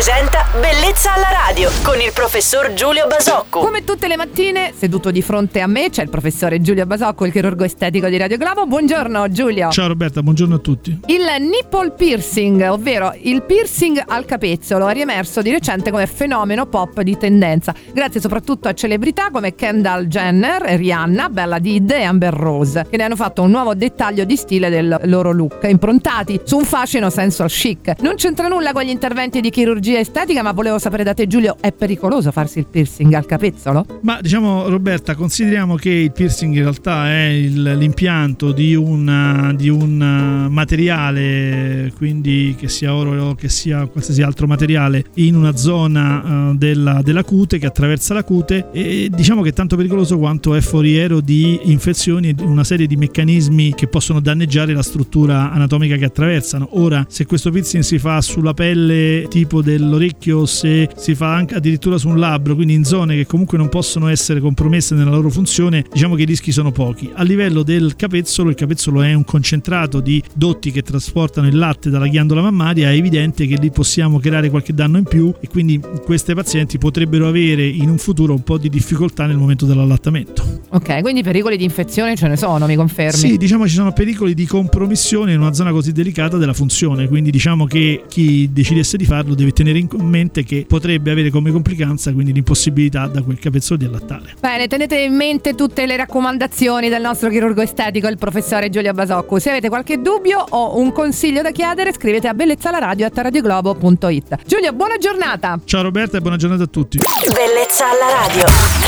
presenta Bellezza alla radio con il professor Giulio Basocco. Come tutte le mattine, seduto di fronte a me c'è il professore Giulio Basocco, il chirurgo estetico di Radio Globo. Buongiorno Giulio. Ciao Roberta, buongiorno a tutti. Il nipple piercing, ovvero il piercing al capezzolo, è riemerso di recente come fenomeno pop di tendenza, grazie soprattutto a celebrità come Kendall Jenner, Rihanna, Bella Did e Amber Rose, che ne hanno fatto un nuovo dettaglio di stile del loro look, improntati su un fascino sensual chic. Non c'entra nulla con gli interventi di chirurgia estetica, ma volevo sapere da te Giulio, è pericoloso farsi il piercing al capezzolo? Ma diciamo Roberta, consideriamo che il piercing in realtà è il, l'impianto di, una, di un materiale, quindi che sia oro o che sia qualsiasi altro materiale, in una zona uh, della, della cute che attraversa la cute e diciamo che è tanto pericoloso quanto è foriero di infezioni e una serie di meccanismi che possono danneggiare la struttura anatomica che attraversano. Ora, se questo piercing si fa sulla pelle tipo dell'orecchio, se si fa anche addirittura su un labbro, quindi in zone che comunque non possono essere compromesse nella loro funzione, diciamo che i rischi sono pochi. A livello del capezzolo, il capezzolo è un concentrato di dotti che trasportano il latte dalla ghiandola mammaria, è evidente che lì possiamo creare qualche danno in più e quindi queste pazienti potrebbero avere in un futuro un po' di difficoltà nel momento dell'allattamento. Ok, quindi pericoli di infezione ce ne sono, mi confermi? Sì, diciamo ci sono pericoli di compromissione in una zona così delicata della funzione, quindi diciamo che chi decidesse di farlo deve tenere in mente che potrebbe avere come complicanza quindi l'impossibilità da quel capezzolo di allattare. Bene, tenete in mente tutte le raccomandazioni del nostro chirurgo estetico, il professore Giulio Basocco. Se avete qualche dubbio o un consiglio da chiedere, scrivete a bellezzalaradio.it. Giulio, buona giornata! Ciao Roberta e buona giornata a tutti. Bellezza alla radio.